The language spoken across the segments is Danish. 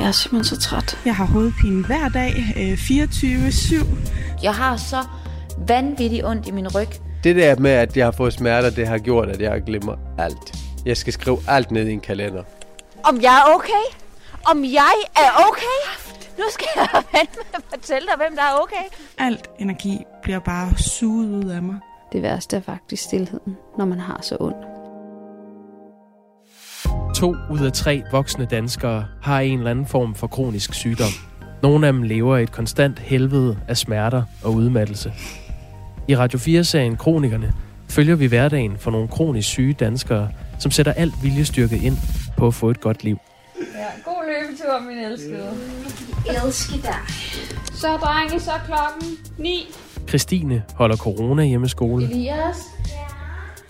Jeg er simpelthen så træt. Jeg har hovedpine hver dag, øh, 24-7. Jeg har så vanvittigt ondt i min ryg. Det der med, at jeg har fået smerter, det har gjort, at jeg glemmer alt. Jeg skal skrive alt ned i en kalender. Om jeg er okay? Om jeg er okay? Nu skal jeg vente med at fortælle dig, hvem der er okay. Alt energi bliver bare suget ud af mig. Det værste er faktisk stillheden, når man har så ondt. To ud af tre voksne danskere har en eller anden form for kronisk sygdom. Nogle af dem lever i et konstant helvede af smerter og udmattelse. I Radio 4-serien Kronikerne følger vi hverdagen for nogle kronisk syge danskere, som sætter alt viljestyrke ind på at få et godt liv. Ja, god løbetur, min elskede. Elsker dig. Så drenge, så klokken 9. Christine holder corona hjemmeskole. Elias?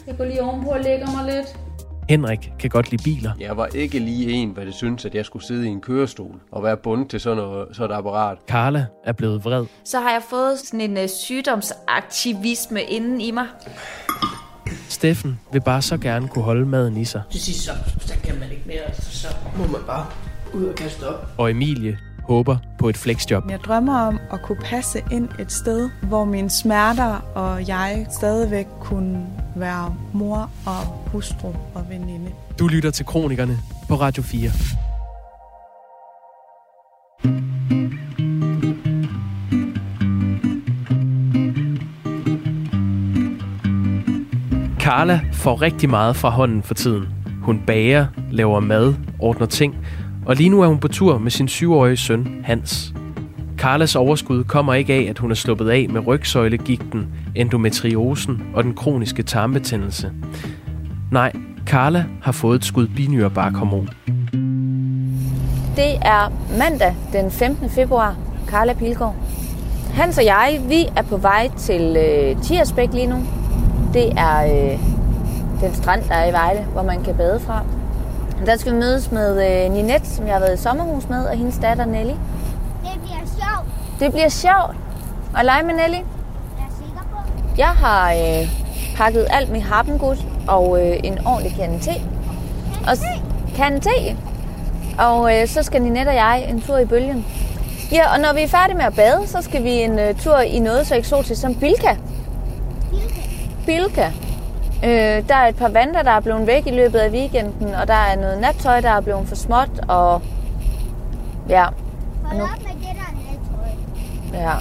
Jeg går lige ovenpå og lægger mig lidt. Henrik kan godt lide biler. Jeg var ikke lige en, hvad det synes, at jeg skulle sidde i en kørestol og være bundet til sådan, noget, sådan et apparat. Karla er blevet vred. Så har jeg fået sådan en uh, sygdomsaktivisme inden i mig. Steffen vil bare så gerne kunne holde maden i sig. Til sidst så, så kan man ikke mere, altså, så må man bare ud og kaste op. Og Emilie håber på et flexjob. Jeg drømmer om at kunne passe ind et sted, hvor mine smerter og jeg stadigvæk kunne være mor og hustru og veninde. Du lytter til Kronikerne på Radio 4. Carla får rigtig meget fra hånden for tiden. Hun bager, laver mad, ordner ting, og lige nu er hun på tur med sin syvårige søn, Hans. Carlas overskud kommer ikke af, at hun er sluppet af med rygsøjlegigten, endometriosen og den kroniske tarmbetændelse. Nej, Carla har fået et skud binyrebarkhormon. Det er mandag den 15. februar. Carla Pilgaard. Hans og jeg, vi er på vej til øh, Tiersbæk lige nu. Det er øh, den strand, der er i Vejle, hvor man kan bade fra. Der skal vi mødes med øh, Ninette, som jeg har været i sommerhus med, og hendes datter Nelly. Det bliver sjovt. Det bliver sjovt at lege med Nelly. Jeg er sikker på. Jeg har øh, pakket alt med happengud og øh, en ordentlig kande te. Og kande te. Og øh, så skal Ninette og jeg en tur i bølgen. Ja, og når vi er færdige med at bade, så skal vi en øh, tur i noget så eksotisk som Bilka. Bilka. Øh, der er et par vandter, der er blevet væk i løbet af weekenden, og der er noget nattøj, der er blevet for småt, og ja, Hold op med det der nattøj. Ja.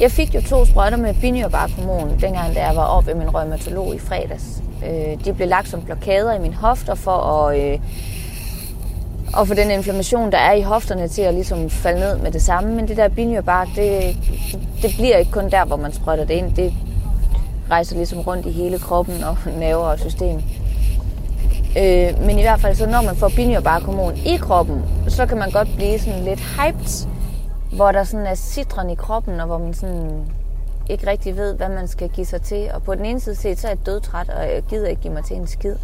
Jeg fik jo to sprøjter med binyrbarkhormon, dengang da jeg var oppe ved min rheumatolog i fredags. Øh, de blev lagt som blokader i mine hofter for at, øh, at få den inflammation, der er i hofterne, til at ligesom falde ned med det samme. Men det der binyrbark, det, det bliver ikke kun der, hvor man sprøjter det ind. Det rejser ligesom rundt i hele kroppen og nerver og system. Øh, men i hvert fald, så når man får binyrbarkhormon i kroppen, så kan man godt blive sådan lidt hyped hvor der sådan er citron i kroppen, og hvor man sådan ikke rigtig ved, hvad man skal give sig til. Og på den ene side set, så er jeg dødtræt, og jeg gider ikke give mig til en skid.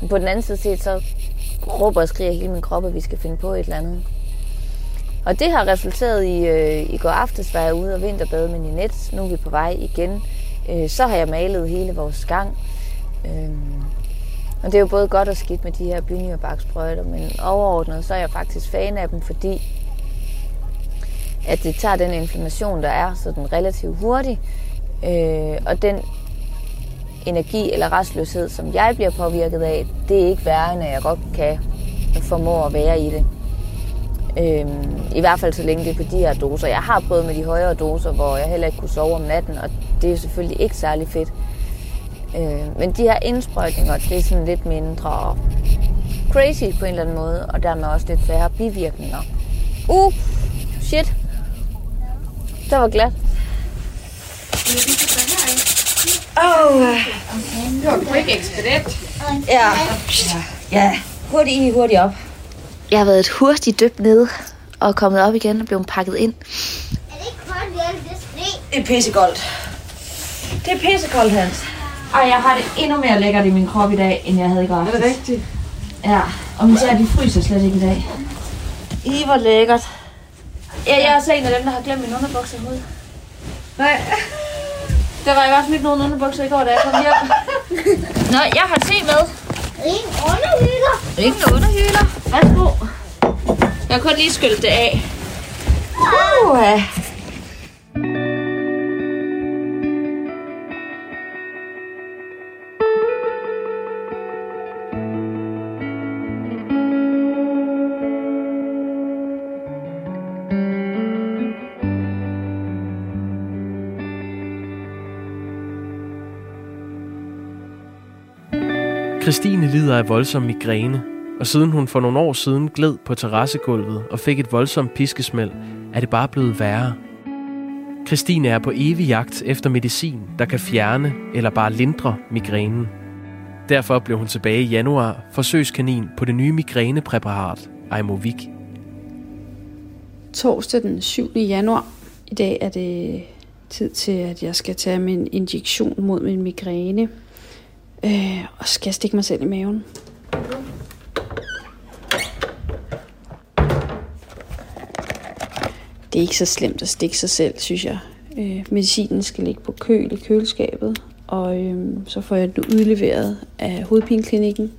Men på den anden side set, så råber og skriger hele min krop, at vi skal finde på et eller andet. Og det har resulteret i, øh, i går aftes var jeg ude og vinterbade med Ninette. Nu er vi på vej igen. Øh, så har jeg malet hele vores gang. Øh, og det er jo både godt og skidt med de her bynyrbarksprøjter, men overordnet så er jeg faktisk fan af dem, fordi at det tager den inflammation, der er, så den relativt hurtigt. Øh, og den energi eller restløshed, som jeg bliver påvirket af, det er ikke værre, end at jeg godt kan formå at være i det. Øhm, I hvert fald så længe det er på de her doser. Jeg har prøvet med de højere doser, hvor jeg heller ikke kunne sove om natten, og det er selvfølgelig ikke særlig fedt. Øh, men de her indsprøjtninger, det er sådan lidt mindre crazy på en eller anden måde, og dermed også lidt færre bivirkninger. Uh, shit. Der var glat. Det var quick expedit. Ja. Ja. Hurtigt i, hurtigt op. Jeg har været et hurtigt dyb nede og kommet op igen og blevet pakket ind. Er det ikke koldt det sne? Det er pissekoldt. Det er pissekoldt, Hans. Ej, jeg har det endnu mere lækkert i min krop i dag, end jeg havde i går. Er det rigtigt? Ja, og min tæer, de fryser slet ikke i dag. I hvor lækkert. Ja, jeg er også en af dem, der har glemt min underbukser ud. Nej. Der var i hvert fald ikke nogen underbukser i går, da jeg kom hjem. Nå, jeg har te med. Ingen underhylder. Ingen underhyler. Værsgo. Jeg kan kun lige skylde det af. Uh, Christine lider af voldsom migræne, og siden hun for nogle år siden gled på terrassegulvet og fik et voldsomt piskesmæld, er det bare blevet værre. Christine er på evig jagt efter medicin, der kan fjerne eller bare lindre migrænen. Derfor blev hun tilbage i januar forsøgskanin på det nye migrænepræparat Aimovig. Torsdag den 7. januar. I dag er det tid til, at jeg skal tage min injektion mod min migræne. Øh, og skal jeg stikke mig selv i maven. Det er ikke så slemt at stikke sig selv, synes jeg. Øh, medicinen skal ligge på køl i køleskabet, og øh, så får jeg den udleveret af hovedpineklinikken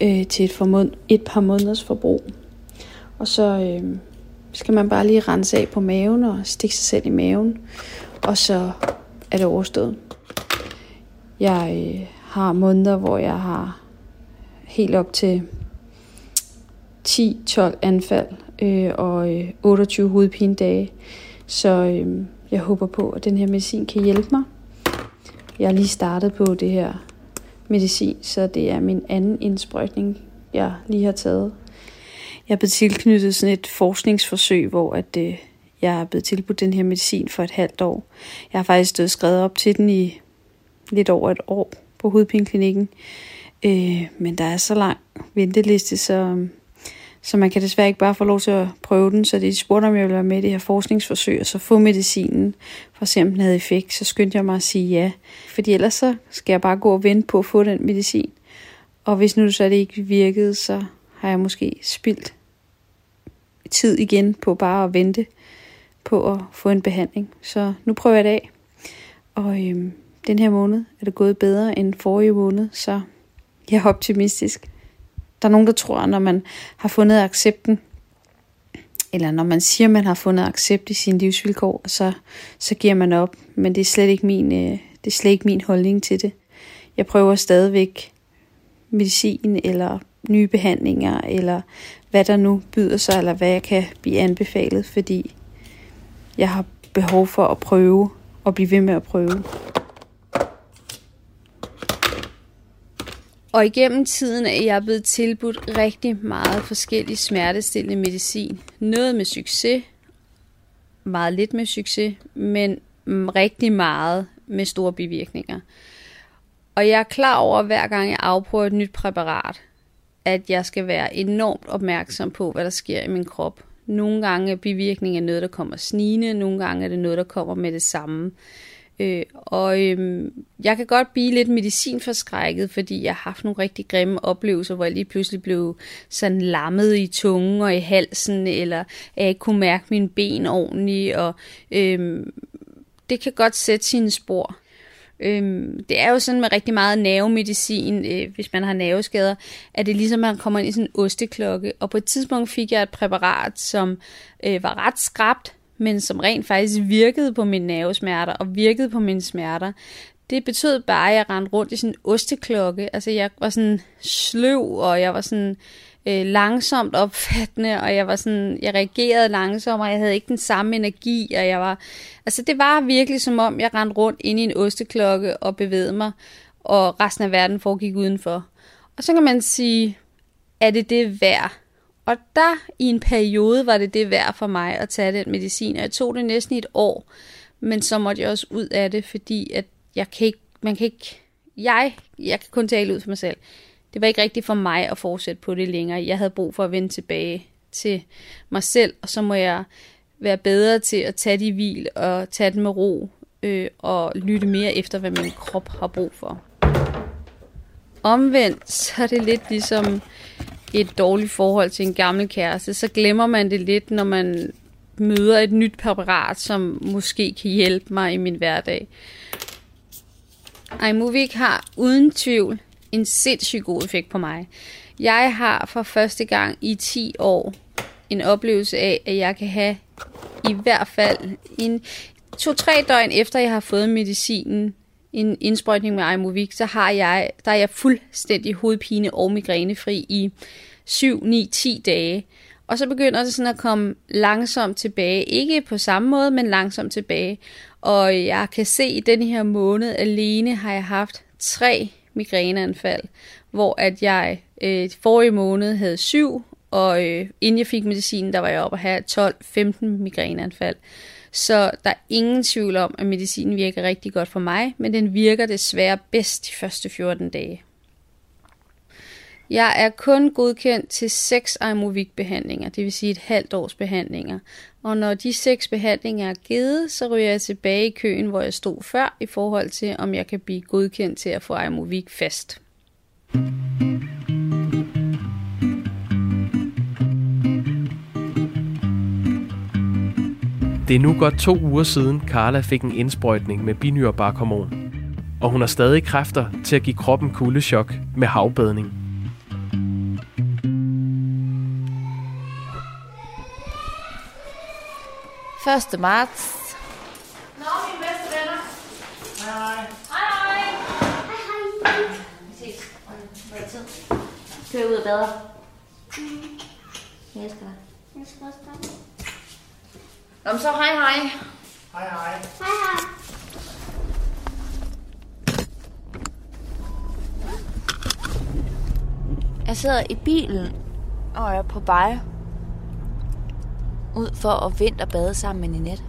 øh, til et, formod, et par måneders forbrug. Og så øh, skal man bare lige rense af på maven og stikke sig selv i maven, og så er det overstået. Jeg øh, har måneder, hvor jeg har helt op til 10-12 anfald øh, og øh, 28 hovedpinedage. Så øh, jeg håber på, at den her medicin kan hjælpe mig. Jeg har lige startet på det her medicin, så det er min anden indsprøjtning, jeg lige har taget. Jeg er blevet tilknyttet sådan et forskningsforsøg, hvor at, øh, jeg er blevet tilbudt den her medicin for et halvt år. Jeg har faktisk stået skrevet op til den i lidt over et år på hovedpineklinikken. Øh, men der er så lang venteliste, så, så man kan desværre ikke bare få lov til at prøve den. Så de spurgte, om jeg ville være med i det her forskningsforsøg, og så få medicinen, for at se, om den havde effekt. Så skyndte jeg mig at sige ja. Fordi ellers så skal jeg bare gå og vente på at få den medicin. Og hvis nu så det ikke virkede, så har jeg måske spildt tid igen på bare at vente på at få en behandling. Så nu prøver jeg det af. Og øhm, den her måned er det gået bedre end forrige måned, så jeg er optimistisk. Der er nogen, der tror, at når man har fundet accepten, eller når man siger, at man har fundet accept i sine livsvilkår, så, så giver man op. Men det er, slet ikke min, øh, det er slet ikke min holdning til det. Jeg prøver stadigvæk medicin eller nye behandlinger, eller hvad der nu byder sig, eller hvad jeg kan blive anbefalet, fordi jeg har behov for at prøve og blive ved med at prøve. Og igennem tiden er jeg blevet tilbudt rigtig meget forskellig smertestillende medicin. Noget med succes, meget lidt med succes, men mm, rigtig meget med store bivirkninger. Og jeg er klar over, hver gang jeg afprøver et nyt præparat, at jeg skal være enormt opmærksom på, hvad der sker i min krop. Nogle gange er bivirkninger noget, der kommer snigende, nogle gange er det noget, der kommer med det samme. Øh, og øh, jeg kan godt blive lidt medicinforskrækket, fordi jeg har haft nogle rigtig grimme oplevelser, hvor jeg lige pludselig blev sådan lammet i tungen og i halsen, eller at jeg ikke kunne mærke mine ben ordentligt, og øh, det kan godt sætte sine spor. Øhm, det er jo sådan med rigtig meget nervemedicin, øh, hvis man har nerveskader, at det er ligesom, man kommer ind i sådan en osteklokke. Og på et tidspunkt fik jeg et præparat, som øh, var ret skrabt, men som rent faktisk virkede på mine nervesmerter og virkede på mine smerter. Det betød bare, at jeg rendte rundt i sådan en osteklokke. Altså jeg var sådan sløv, og jeg var sådan øh, langsomt opfattende, og jeg var sådan, jeg reagerede langsomt, og jeg havde ikke den samme energi, og jeg var, altså det var virkelig som om, jeg rendte rundt ind i en osteklokke og bevægede mig, og resten af verden foregik udenfor. Og så kan man sige, er det det værd? Og der i en periode var det det værd for mig at tage den medicin, og jeg tog det næsten i et år, men så måtte jeg også ud af det, fordi at jeg kan ikke, man kan ikke, jeg, jeg kan kun tale ud for mig selv det var ikke rigtigt for mig at fortsætte på det længere. Jeg havde brug for at vende tilbage til mig selv, og så må jeg være bedre til at tage de hvil og tage den med ro øh, og lytte mere efter, hvad min krop har brug for. Omvendt så er det lidt ligesom et dårligt forhold til en gammel kæreste. Så glemmer man det lidt, når man møder et nyt præparat, som måske kan hjælpe mig i min hverdag. iMovie har uden tvivl en sindssygt god effekt på mig. Jeg har for første gang i 10 år en oplevelse af, at jeg kan have i hvert fald en to-tre døgn efter, jeg har fået medicinen, en indsprøjtning med Imovik, så har jeg, der er jeg fuldstændig hovedpine og migrænefri i 7, 9, 10 dage. Og så begynder det sådan at komme langsomt tilbage. Ikke på samme måde, men langsomt tilbage. Og jeg kan se, at i den her måned alene har jeg haft tre migræneanfald, hvor at jeg øh, forrige måned havde syv, og øh, inden jeg fik medicinen, der var jeg oppe at have 12-15 migræneanfald. Så der er ingen tvivl om, at medicinen virker rigtig godt for mig, men den virker desværre bedst de første 14 dage. Jeg er kun godkendt til 6 Imovik-behandlinger, det vil sige et halvt års behandlinger. Og når de seks behandlinger er givet, så ryger jeg tilbage i køen, hvor jeg stod før, i forhold til, om jeg kan blive godkendt til at få Imovik fast. Det er nu godt to uger siden, Carla fik en indsprøjtning med binyrbarkhormon. Og hun har stadig kræfter til at give kroppen kuldechok med havbadning. Første marts. Nå, mine bedste venner. Hej, hej. Hej, hej. Vi ses. Hvor er tid? Kører ud og bader. Jeg elsker dig. Jeg også komme. Men så hej hej. Hej, hej. Jeg sidder i bilen og er på vej ud for at vinterbade sammen med Ninette.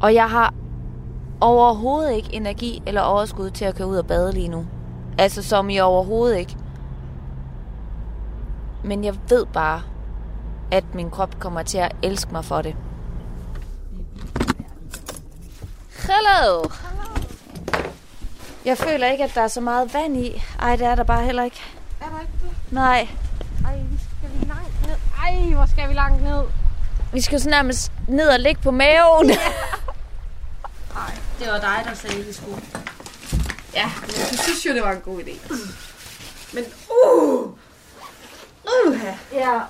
Og jeg har overhovedet ikke energi eller overskud til at køre ud og bade lige nu. Altså som i overhovedet ikke. Men jeg ved bare, at min krop kommer til at elske mig for det. Hello! Jeg føler ikke, at der er så meget vand i. Ej, det er der bare heller ikke. Er der ikke det? Nej. Ej, vi skal vi langt ned. Ej, hvor skal vi langt ned? Vi skal så nærmest ned og ligge på maven. Det var dig, der sagde, at vi skulle. Ja, men jeg synes jo, det var en god idé. Men uh! Uh! ja.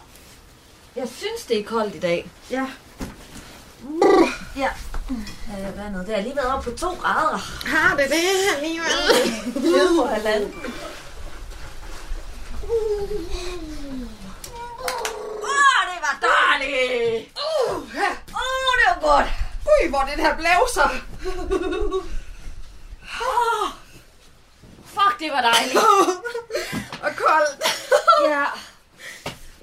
Jeg synes, det er koldt i dag. Ja. Ja. Øh, vandet, det har lige været oppe på to grader. Har det det alligevel? Ude på halvanden. Åh, det var dejligt! Uh! Åh, oh, det var godt! Ui, hvor det her blævser. Fuck, det var dejligt! Og koldt. Ja.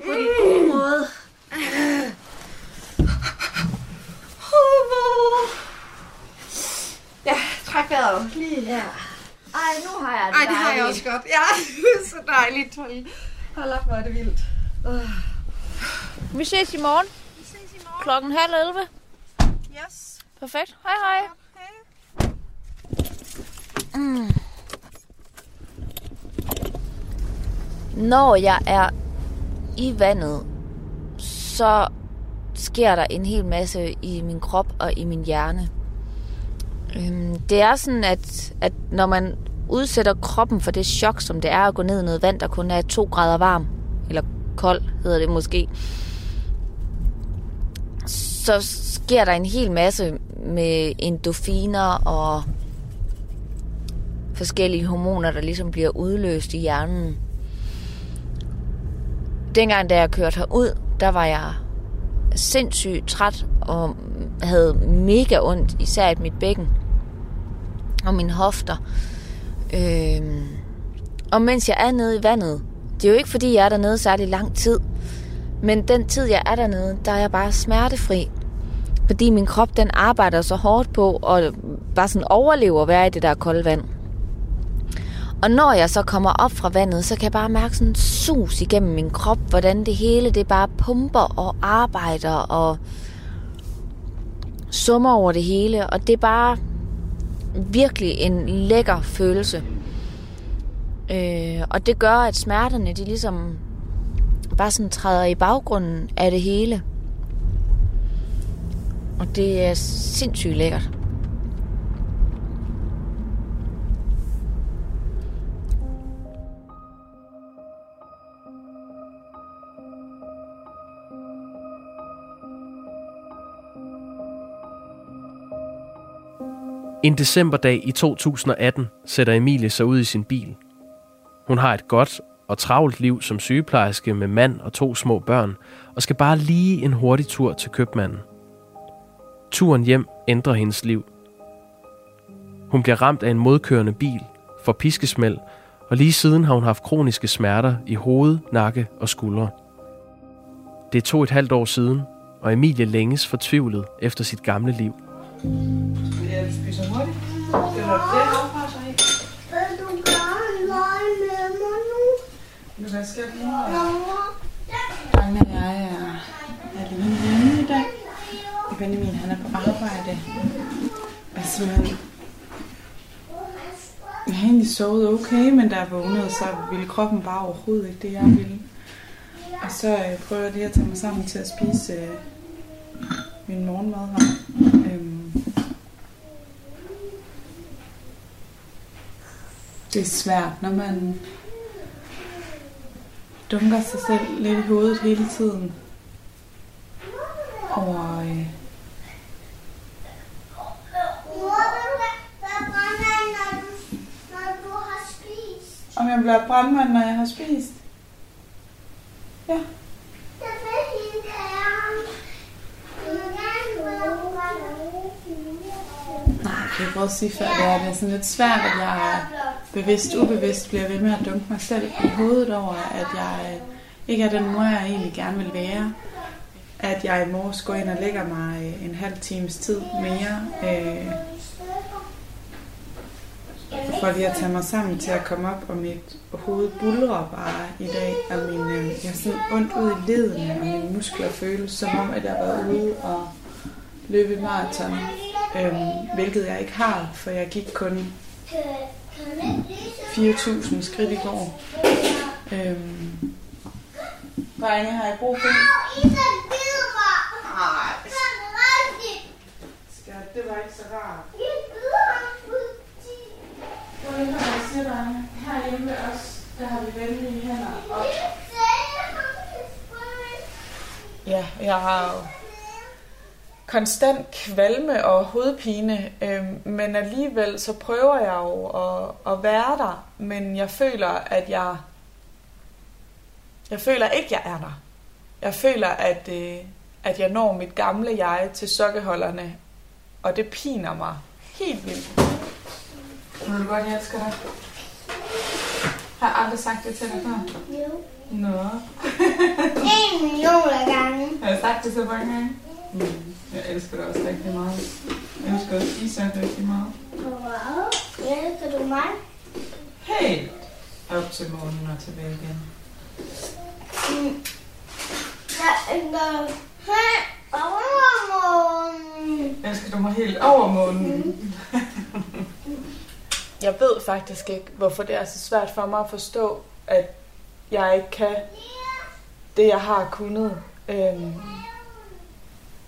På den gode måde. Ja, træk vejret. Lige. Ja. Ej, nu har jeg det Ej, det har jeg dejligt. også godt. Ja, det er så dejligt. Hold, hold op, hvor er det vildt. Vi ses i morgen. Vi ses i morgen. Klokken halv 11. Yes. Perfekt. Hej hej. Hej. Mm. Når jeg er i vandet, så sker der en hel masse i min krop og i min hjerne. Øhm, Det er sådan, at, at når man udsætter kroppen for det chok, som det er at gå ned i noget vand, der kun er 2 grader varm, eller kold hedder det måske, så sker der en hel masse med endorfiner og forskellige hormoner, der ligesom bliver udløst i hjernen. Dengang, da jeg kørte herud, der var jeg sindssygt træt og havde mega ondt, især i mit bækken og mine hofter. Øhm, og mens jeg er nede i vandet, det er jo ikke fordi, jeg er dernede særlig lang tid, men den tid, jeg er dernede, der er jeg bare smertefri. Fordi min krop, den arbejder så hårdt på og bare sådan overlever at være i det der kolde vand. Og når jeg så kommer op fra vandet, så kan jeg bare mærke sådan en sus igennem min krop, hvordan det hele det bare pumper og arbejder og summer over det hele. Og det er bare virkelig en lækker følelse. Øh, og det gør, at smerterne, de ligesom bare sådan træder i baggrunden af det hele. Og det er sindssygt lækkert. En decemberdag i 2018 sætter Emilie sig ud i sin bil. Hun har et godt og travlt liv som sygeplejerske med mand og to små børn, og skal bare lige en hurtig tur til købmanden. Turen hjem ændrer hendes liv. Hun bliver ramt af en modkørende bil, får piskesmæld, og lige siden har hun haft kroniske smerter i hoved, nakke og skuldre. Det er to et halvt år siden, og Emilie længes fortvivlet efter sit gamle liv. Jeg spiser hurtigt. Eller det så ikke. Vil du gerne lege med mig nu? Nu hvad skal jeg bruge? Mama? Drengene og jeg er, alene hjemme i dag. Benjamin han er på arbejde. Simpelthen... Jeg har egentlig sovet okay, men da jeg vågnede, så ville kroppen bare overhovedet ikke det, jeg ville. Og så øh, prøver jeg lige at tage mig sammen til at spise øh, min morgenmad her. Øhm. Det er svært, når man dunker sig selv lidt i hovedet hele tiden over, øh, når du, når du har spist? om jeg bliver brandmand, når jeg har spist. Ja, Det vil hende gerne. Du vil gerne være brandmand. nej, det jeg prøvede at sige før, det er, det er sådan lidt svært, at jeg bevidst, ubevidst bliver ved med at dunke mig selv i hovedet over, at jeg ikke er den mor, jeg egentlig gerne vil være. At jeg i morges går ind og lægger mig øh, en halv times tid mere, øh, for lige at tage mig sammen til at komme op, og mit hoved bulrer bare i dag, og min, øh, jeg er sådan ondt ud i ledene, og mine muskler føles som om, at jeg har været ude og løbe maraton, øhm, hvilket jeg ikke har, for jeg gik kun 4.000 skridt i går. Øhm, drenge, har jeg brug for. Nej, Det rigtigt. skat, det var ikke så rart. Prøv lige at herhjemme ved os, der har vi venlige hænder, spøg. Ja, jeg har konstant kvalme og hovedpine, øhm, men alligevel så prøver jeg jo at, at være der, men jeg føler, at jeg jeg føler ikke, jeg er der. Jeg føler, at, øh, at jeg når mit gamle jeg til sokkeholderne, og det piner mig helt vildt. Ved du godt, jeg elsker dig? Har jeg aldrig sagt det til dig før? Jo. Nå. En million gange. Har jeg sagt det så mange gange? Mm. Jeg elsker dig også rigtig meget. Jeg elsker også Isa rigtig meget. Wow. Elsker du mig? Helt op til månen og tilbage igen. Mm. Jeg elsker helt overmorgen. Elsker du mig helt over månen? jeg ved faktisk ikke, hvorfor det er så svært for mig at forstå, at jeg ikke kan det, jeg har kunnet. Øhm,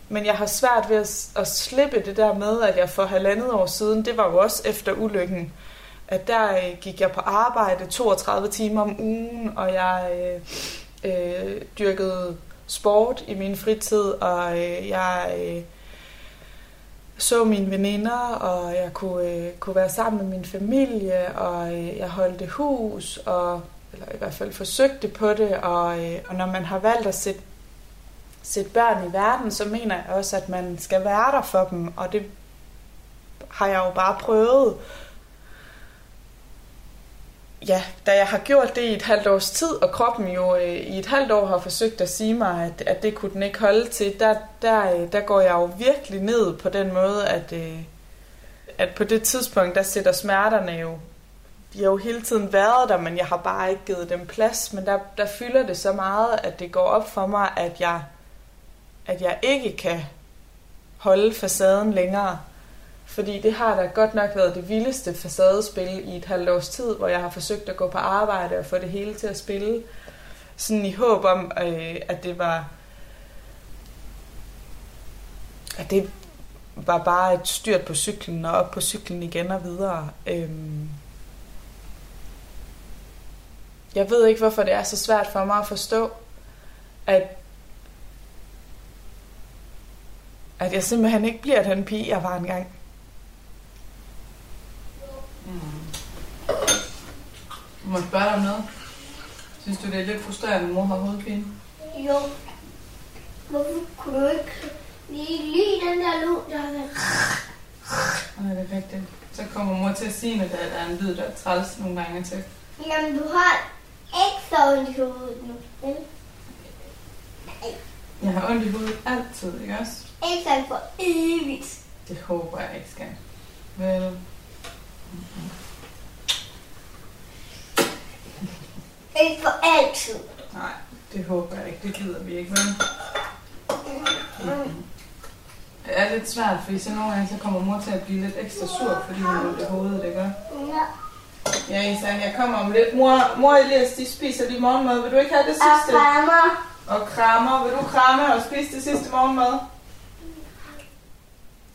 men jeg har svært ved at, at slippe det der med, at jeg for halvandet år siden, det var jo også efter ulykken, at der øh, gik jeg på arbejde 32 timer om ugen, og jeg øh, øh, dyrkede sport i min fritid, og øh, jeg øh, så mine veninder, og jeg kunne, øh, kunne være sammen med min familie, og øh, jeg holdte hus, og eller i hvert fald forsøgte på det, og, øh, og når man har valgt at sætte, sætte børn i verden, så mener jeg også, at man skal være der for dem, og det har jeg jo bare prøvet. Ja, da jeg har gjort det i et halvt års tid, og kroppen jo øh, i et halvt år har forsøgt at sige mig, at, at det kunne den ikke holde til, der, der, øh, der går jeg jo virkelig ned på den måde, at, øh, at på det tidspunkt, der sætter smerterne jo de har jo hele tiden været der, men jeg har bare ikke givet dem plads. Men der, der fylder det så meget, at det går op for mig, at jeg, at jeg ikke kan holde facaden længere. Fordi det har da godt nok været det vildeste facadespil i et halvt års tid, hvor jeg har forsøgt at gå på arbejde og få det hele til at spille. Sådan i håb om, øh, at det var... At det var bare et styrt på cyklen og op på cyklen igen og videre. Øhm, jeg ved ikke, hvorfor det er så svært for mig at forstå, at, At jeg simpelthen ikke bliver den pige, jeg var engang. Mm. Du må spørge dig om noget. Synes du, det er lidt frustrerende, at mor har hovedpine? Jo. Hvorfor kunne du ikke lige, lige den der lyd, der er Nej, det er rigtigt. Så kommer mor til at sige, at der er en lyd, der er træls nogle gange til. Jamen, du har ikke så ondt i hovedet nu, vel? Jeg har ondt i hovedet altid, ikke også? Sådan for evigt. Det håber jeg ikke skal. Vel, Ikke for altid. nej, det håber jeg ikke. Det gider vi ikke, vel? Det er lidt svært, fordi så nogle gange så kommer mor til at blive lidt ekstra sur, fordi hun har i hovedet, ikke? Ja. Ja, Isan, jeg kommer om lidt. Mor, mor og Elias, de spiser lige morgenmad. Vil du ikke have det Og sidste? krammer. Og krammer. Vil du kramme og spise det sidste morgenmad?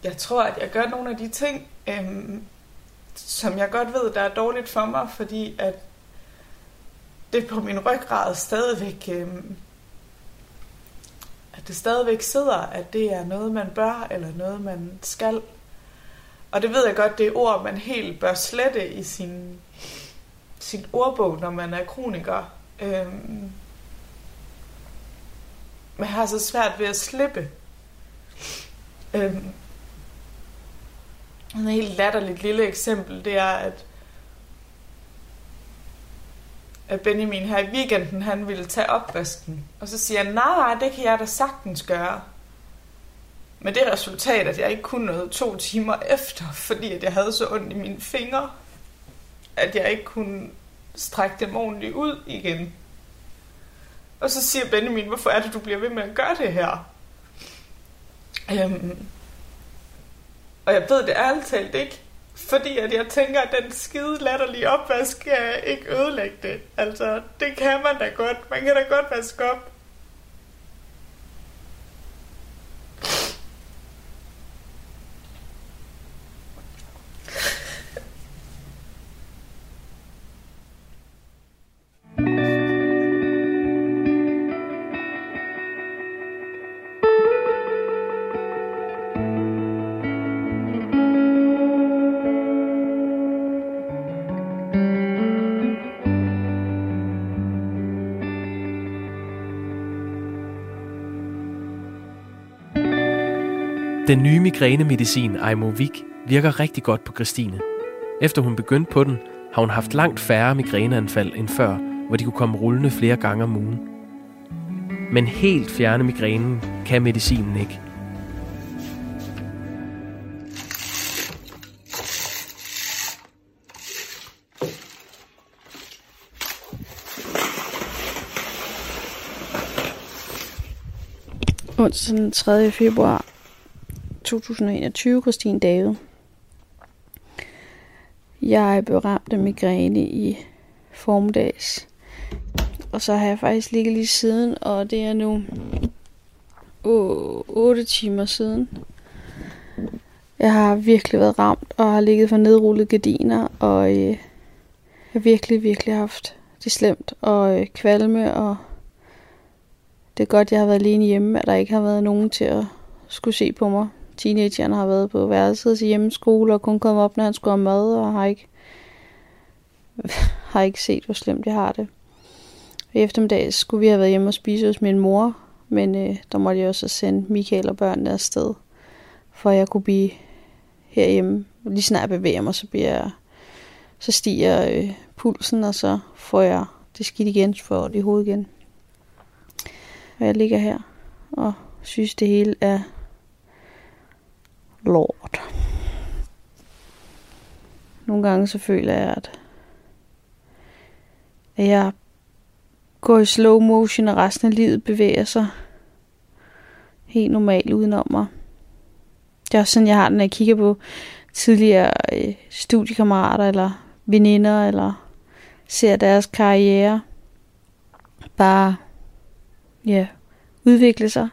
Jeg tror, at jeg gør nogle af de ting, øhm, som jeg godt ved, der er dårligt for mig, fordi at det på min ryggrad stadigvæk, øhm, at det stadigvæk sidder, at det er noget, man bør, eller noget, man skal. Og det ved jeg godt, det er ord, man helt bør slette i sin, sin ordbog, når man er kroniker. Øhm, men jeg har så svært ved at slippe. Øhm, et helt latterligt lille eksempel, det er, at, at Benjamin her i weekenden, han ville tage opvasken. Og så siger han, nej, nej, det kan jeg da sagtens gøre. Med det resultat, at jeg ikke kunne noget to timer efter, fordi at jeg havde så ondt i mine fingre, at jeg ikke kunne strække dem ordentligt ud igen. Og så siger Benjamin, hvorfor er det, du bliver ved med at gøre det her? Øhm, og jeg ved det ærligt talt ikke, fordi at jeg tænker, at den skide latterlige opvask skal ikke ødelægge det. Altså, det kan man da godt. Man kan da godt vaske op. Den nye migrænemedicin Aimovig virker rigtig godt på Christine. Efter hun begyndte på den, har hun haft langt færre migræneanfald end før, hvor de kunne komme rullende flere gange om ugen. Men helt fjerne migrænen kan medicinen ikke. Onsdag den 3. februar 2021, Christine David. Jeg blev ramt af migræne i formdags. Og så har jeg faktisk ligget lige siden, og det er nu 8 timer siden. Jeg har virkelig været ramt, og har ligget for nedrullede gardiner, og øh, jeg har virkelig, virkelig haft det slemt, og øh, kvalme, og det er godt, jeg har været alene hjemme, at der ikke har været nogen til at skulle se på mig. Teenageren har været på værelset til hjemmeskole, og kun kommet op, når han skulle have mad, og har ikke, har ikke set, hvor slemt jeg har det. I eftermiddag skulle vi have været hjemme og spise hos min mor, men øh, der måtte jeg også sende Michael og børnene afsted, for at jeg kunne blive herhjemme. Lige snart jeg bevæger mig, så, bliver jeg, så stiger øh, pulsen, og så får jeg det skidt igen, så får jeg det i hovedet igen. Og jeg ligger her og synes, det hele er lort. Nogle gange så føler jeg, at at jeg går i slow motion, og resten af livet bevæger sig helt normalt udenom mig. Det er også sådan, jeg har den, når jeg kigger på tidligere øh, studiekammerater, eller veninder, eller ser deres karriere bare ja, udvikle sig.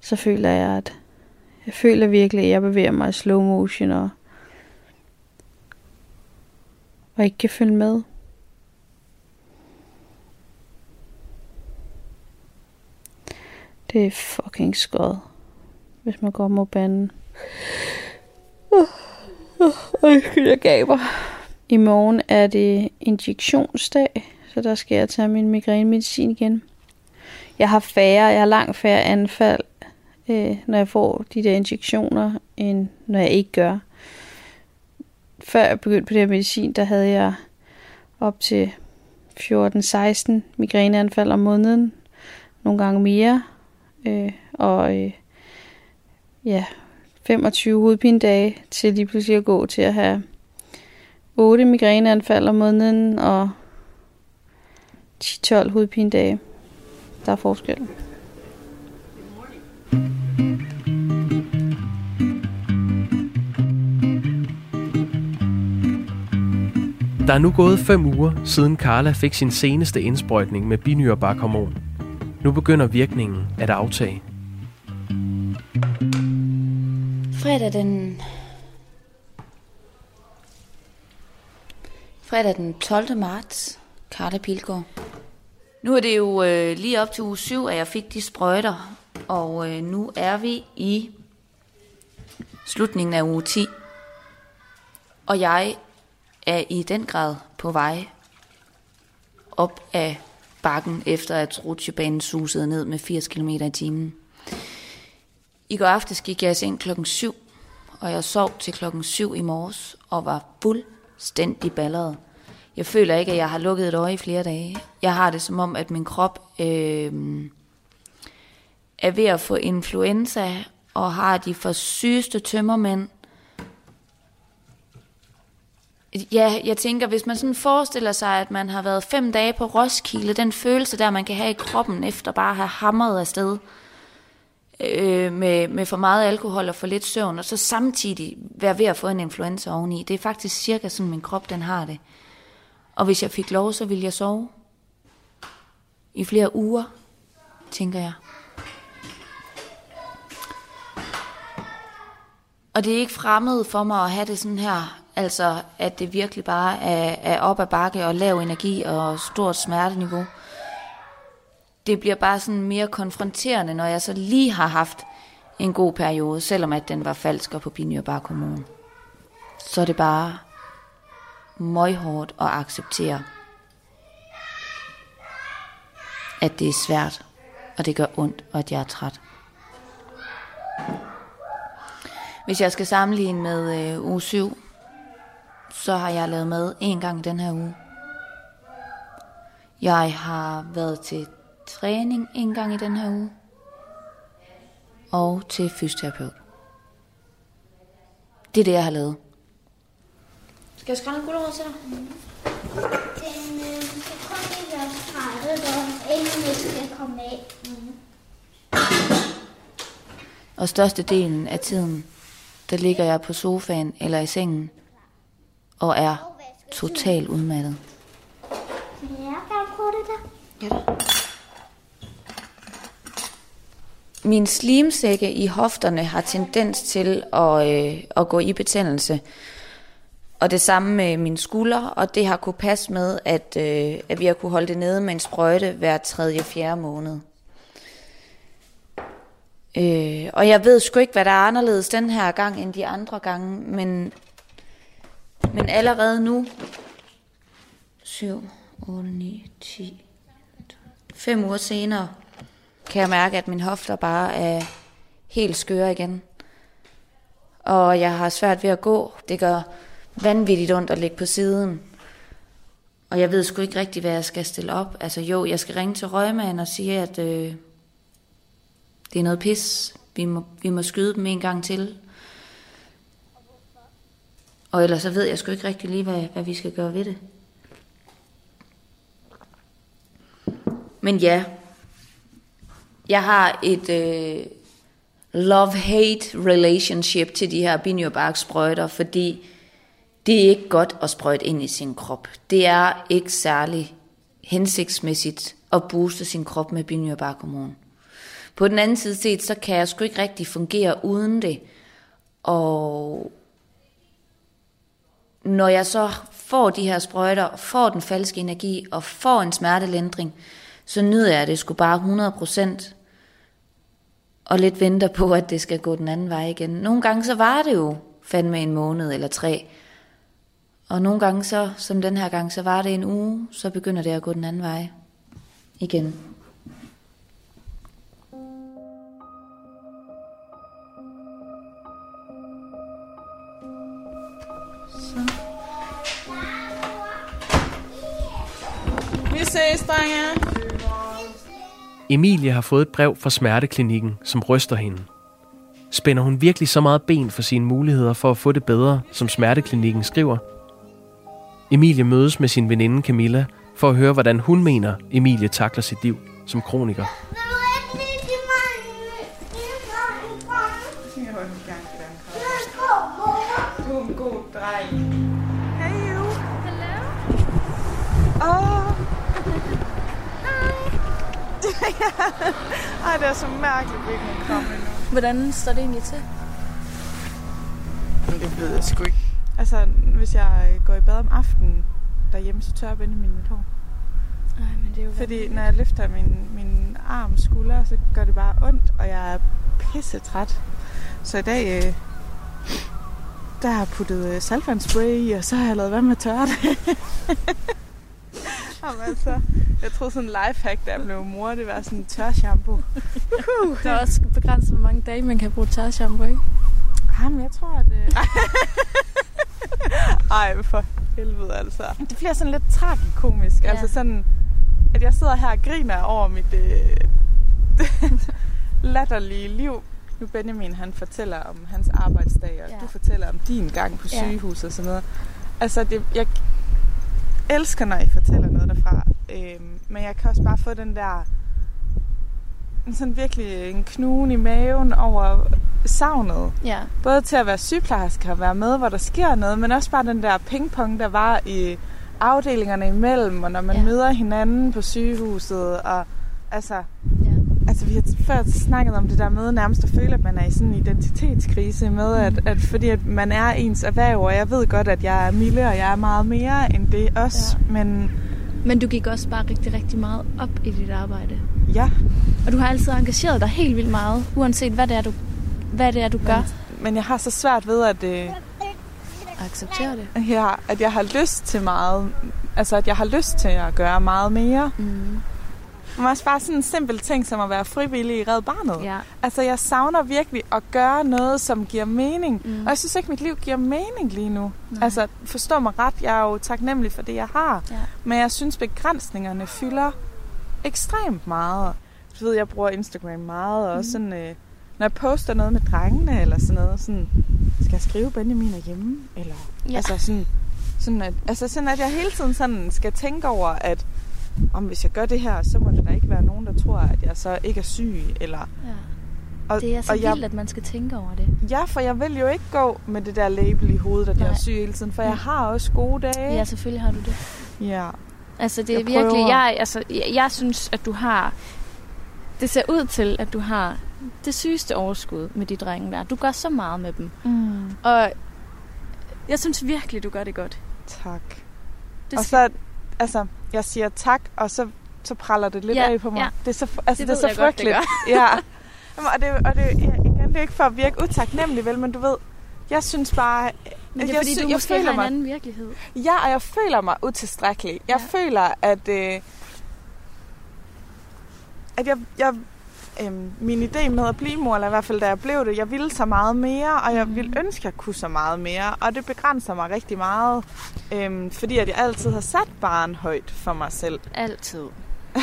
Så føler jeg, at jeg føler virkelig, at jeg bevæger mig i slow motion, og, og ikke kan følge med. Det er fucking skod, hvis man går mod banen. Undskyld, jeg gaber. I morgen er det injektionsdag, så der skal jeg tage min migrænemedicin igen. Jeg har færre, jeg har langt færre anfald, øh, når jeg får de der injektioner, end når jeg ikke gør. Før jeg begyndte på det her medicin, der havde jeg op til 14-16 migræneanfald om måneden. Nogle gange mere. Øh, og øh, ja, 25 hovedpindage til lige pludselig at gå til at have 8 migræneanfald om måneden og 10-12 hovedpindage. Der er forskel. Der er nu gået fem uger, siden Carla fik sin seneste indsprøjtning med binyrbarkhormon. Nu begynder virkningen at aftage. Fredag den... Fredag den 12. marts. Carla Pilgaard. Nu er det jo øh, lige op til uge 7, at jeg fik de sprøjter. Og øh, nu er vi i slutningen af uge 10. Og jeg er i den grad på vej op af bakken, efter at rutsjebanen susede ned med 80 km i timen. I går aftes gik jeg altså i seng klokken 7, og jeg sov til klokken 7 i morges og var fuldstændig balleret. Jeg føler ikke, at jeg har lukket et øje i flere dage. Jeg har det som om, at min krop øh, er ved at få influenza og har de for sygeste tømmermænd. Ja, jeg tænker, hvis man sådan forestiller sig, at man har været fem dage på Roskilde, den følelse der, man kan have i kroppen efter bare at have hamret afsted øh, med, med for meget alkohol og for lidt søvn, og så samtidig være ved at få en influenza oveni. Det er faktisk cirka sådan, min krop den har det. Og hvis jeg fik lov, så ville jeg sove. I flere uger, tænker jeg. Og det er ikke fremmed for mig at have det sådan her. Altså, at det virkelig bare er, er op ad bakke og lav energi og stort smerteniveau. Det bliver bare sådan mere konfronterende, når jeg så lige har haft en god periode, selvom at den var falsk og på kommune. Så er det bare møghårdt at acceptere, at det er svært, og det gør ondt, og at jeg er træt. Hvis jeg skal sammenligne med øh, uge 7, så har jeg lavet mad en gang i den her uge. Jeg har været til træning en gang i den her uge. Og til fysioterapeut. Det er det, jeg har lavet. Skal jeg skrælle en gulerod til dig? Den øh, skal kun lige være skrættet, og inden det skal komme af. Og størstedelen af tiden, der ligger jeg på sofaen eller i sengen og er totalt udmattet. Ja, kan du prøve det der? Ja da. Min slimsække i hofterne har tendens til at, øh, at gå i betændelse. Og det samme med mine skuldre, og det har kunne passe med, at, øh, at vi har kunne holde det nede med en sprøjte hver tredje, fjerde måned. Øh, og jeg ved sgu ikke, hvad der er anderledes den her gang end de andre gange, men, men allerede nu, 7, 8, 9, 10, 5 uger senere, kan jeg mærke, at min hofter bare er helt skøre igen. Og jeg har svært ved at gå. Det gør vanvittigt ondt at ligge på siden. Og jeg ved sgu ikke rigtig, hvad jeg skal stille op. Altså jo, jeg skal ringe til røgmanden og sige, at øh, det er noget pis. Vi må, vi må skyde dem en gang til. Og ellers så ved jeg sgu ikke rigtig lige, hvad, hvad vi skal gøre ved det. Men ja, jeg har et øh, love-hate relationship til de her binyrbarksprøjter, fordi det er ikke godt at sprøjte ind i sin krop. Det er ikke særlig hensigtsmæssigt at booste sin krop med binyrbarkhormon. På den anden side set, så kan jeg sgu ikke rigtig fungere uden det. Og når jeg så får de her sprøjter, får den falske energi og får en smertelindring, så nyder jeg det sgu bare 100% og lidt venter på, at det skal gå den anden vej igen. Nogle gange så var det jo fandme en måned eller tre, Og nogle gange så, som den her gang, så var det en uge, så begynder det at gå den anden vej. Igen. Ses, drenge. Emilie har fået et brev fra smerteklinikken, som ryster hende. Spænder hun virkelig så meget ben for sine muligheder for at få det bedre, som smerteklinikken skriver? Emilie mødes med sin veninde Camilla for at høre, hvordan hun mener, Emilie takler sit liv som kroniker. Du er en god dreng. Hej, you. Hello. Åh. Ej, det er så mærkeligt, at vi ikke må komme endnu. Hvordan står det egentlig til? Det ved jeg sgu ikke. Altså, hvis jeg går i bad om aftenen derhjemme, så tør Benjamin mit hår. Nej, men det er jo Fordi når jeg løfter min, min arm skulder, så gør det bare ondt, og jeg er pisse træt. Så i dag, øh, der har jeg puttet øh, saltvandsspray i, og så har jeg lavet vand med tørre det. Jamen, altså, jeg troede sådan en lifehack, da jeg blev mor, det var sådan en tør shampoo. Uh, Der er også begrænset, hvor mange dage man kan bruge tørshampoo, ikke? Jamen, jeg tror, at... Øh... Ej, for helvede, altså. Det bliver sådan lidt tragikomisk. Ja. Altså sådan, at jeg sidder her og griner over mit øh, latterlige liv. Nu Benjamin, han fortæller om hans arbejdsdag, og ja. Ja. du fortæller om din gang på Ja. sygehuset og sådan noget. Altså, det, jeg elsker, når I fortæller noget derfra. Øhm, men jeg kan også bare få den der sådan virkelig en knugen i maven over savnet. Ja. Både til at være sygeplejerske og være med, hvor der sker noget, men også bare den der pingpong, der var i afdelingerne imellem, og når man ja. Møder hinanden på sygehuset. Og, altså, Ja. altså, vi har før snakket om det der med nærmest at føle, at man er i sådan en identitetskrise med, at, at fordi at man er ens erhverv, og jeg ved godt, at jeg er Mille, og jeg er meget mere end det også, ja. men Men du gik også bare rigtig, rigtig meget op i dit arbejde. ja, Og du har altid engageret dig helt vildt meget, uanset hvad det er, du, hvad det er, du gør. men jeg har så svært ved, at, øh, acceptere det. ja, at jeg har lyst til meget, altså at jeg har lyst til at gøre meget mere. Mm. Men også bare sådan en simpel ting som at være frivillig i Red Barnet. Ja. Altså, jeg savner virkelig at gøre noget, som giver mening. Mm. Og jeg synes ikke, mit liv giver mening lige nu. Nej. Altså, forstå mig ret, jeg er jo taknemmelig for det, jeg har. Ja. Men jeg synes, begrænsningerne fylder ekstremt meget. Du ved, jeg bruger Instagram meget, og også sådan, øh, når jeg poster noget med drengene, eller sådan noget, sådan, skal jeg skrive Benjamin er hjemme? Eller, Ja. altså, sådan, sådan, at, altså sådan, at jeg hele tiden sådan skal tænke over, at om hvis jeg gør det her, så må der da ikke være nogen, der tror, at jeg så ikke er syg. Eller, ja. og, Det er så og jeg, vildt, at man skal tænke over det. Ja, for jeg vil jo ikke gå med det der label i hovedet, at jeg er Nej. syg hele tiden, for jeg Mm. har også gode dage. Ja, selvfølgelig har du det. ja. Altså, det er Jeg virkelig... prøver. Jeg, altså, jeg, jeg synes, at du har... Det ser ud til, at du har det sygeste overskud med de drenge der. Du gør så meget med dem. Mm. Og jeg synes virkelig, du gør det godt. Tak. Det og så, altså, jeg siger tak, og så, så praller det lidt Ja, af på mig. ja. Det er så, altså, Det det, er jeg så godt, det frygteligt. ja. Jamen, Og det, og det, ja, igen, det er ikke for at virke utaknemmelig, vel, men du ved, jeg synes bare... Men det jeg er fordi, sy- du jeg måske føler har en mig- anden virkelighed. Ja, og jeg føler mig utilstrækkelig. Jeg Ja. føler, at, øh, at jeg, jeg øhm, min idé med at blive mor, eller i hvert fald da jeg blev det, jeg ville så meget mere, og jeg ville ønske, at jeg kunne så meget mere, og det begrænser mig rigtig meget, øhm, fordi at jeg altid har sat barn højt for mig selv. Altid.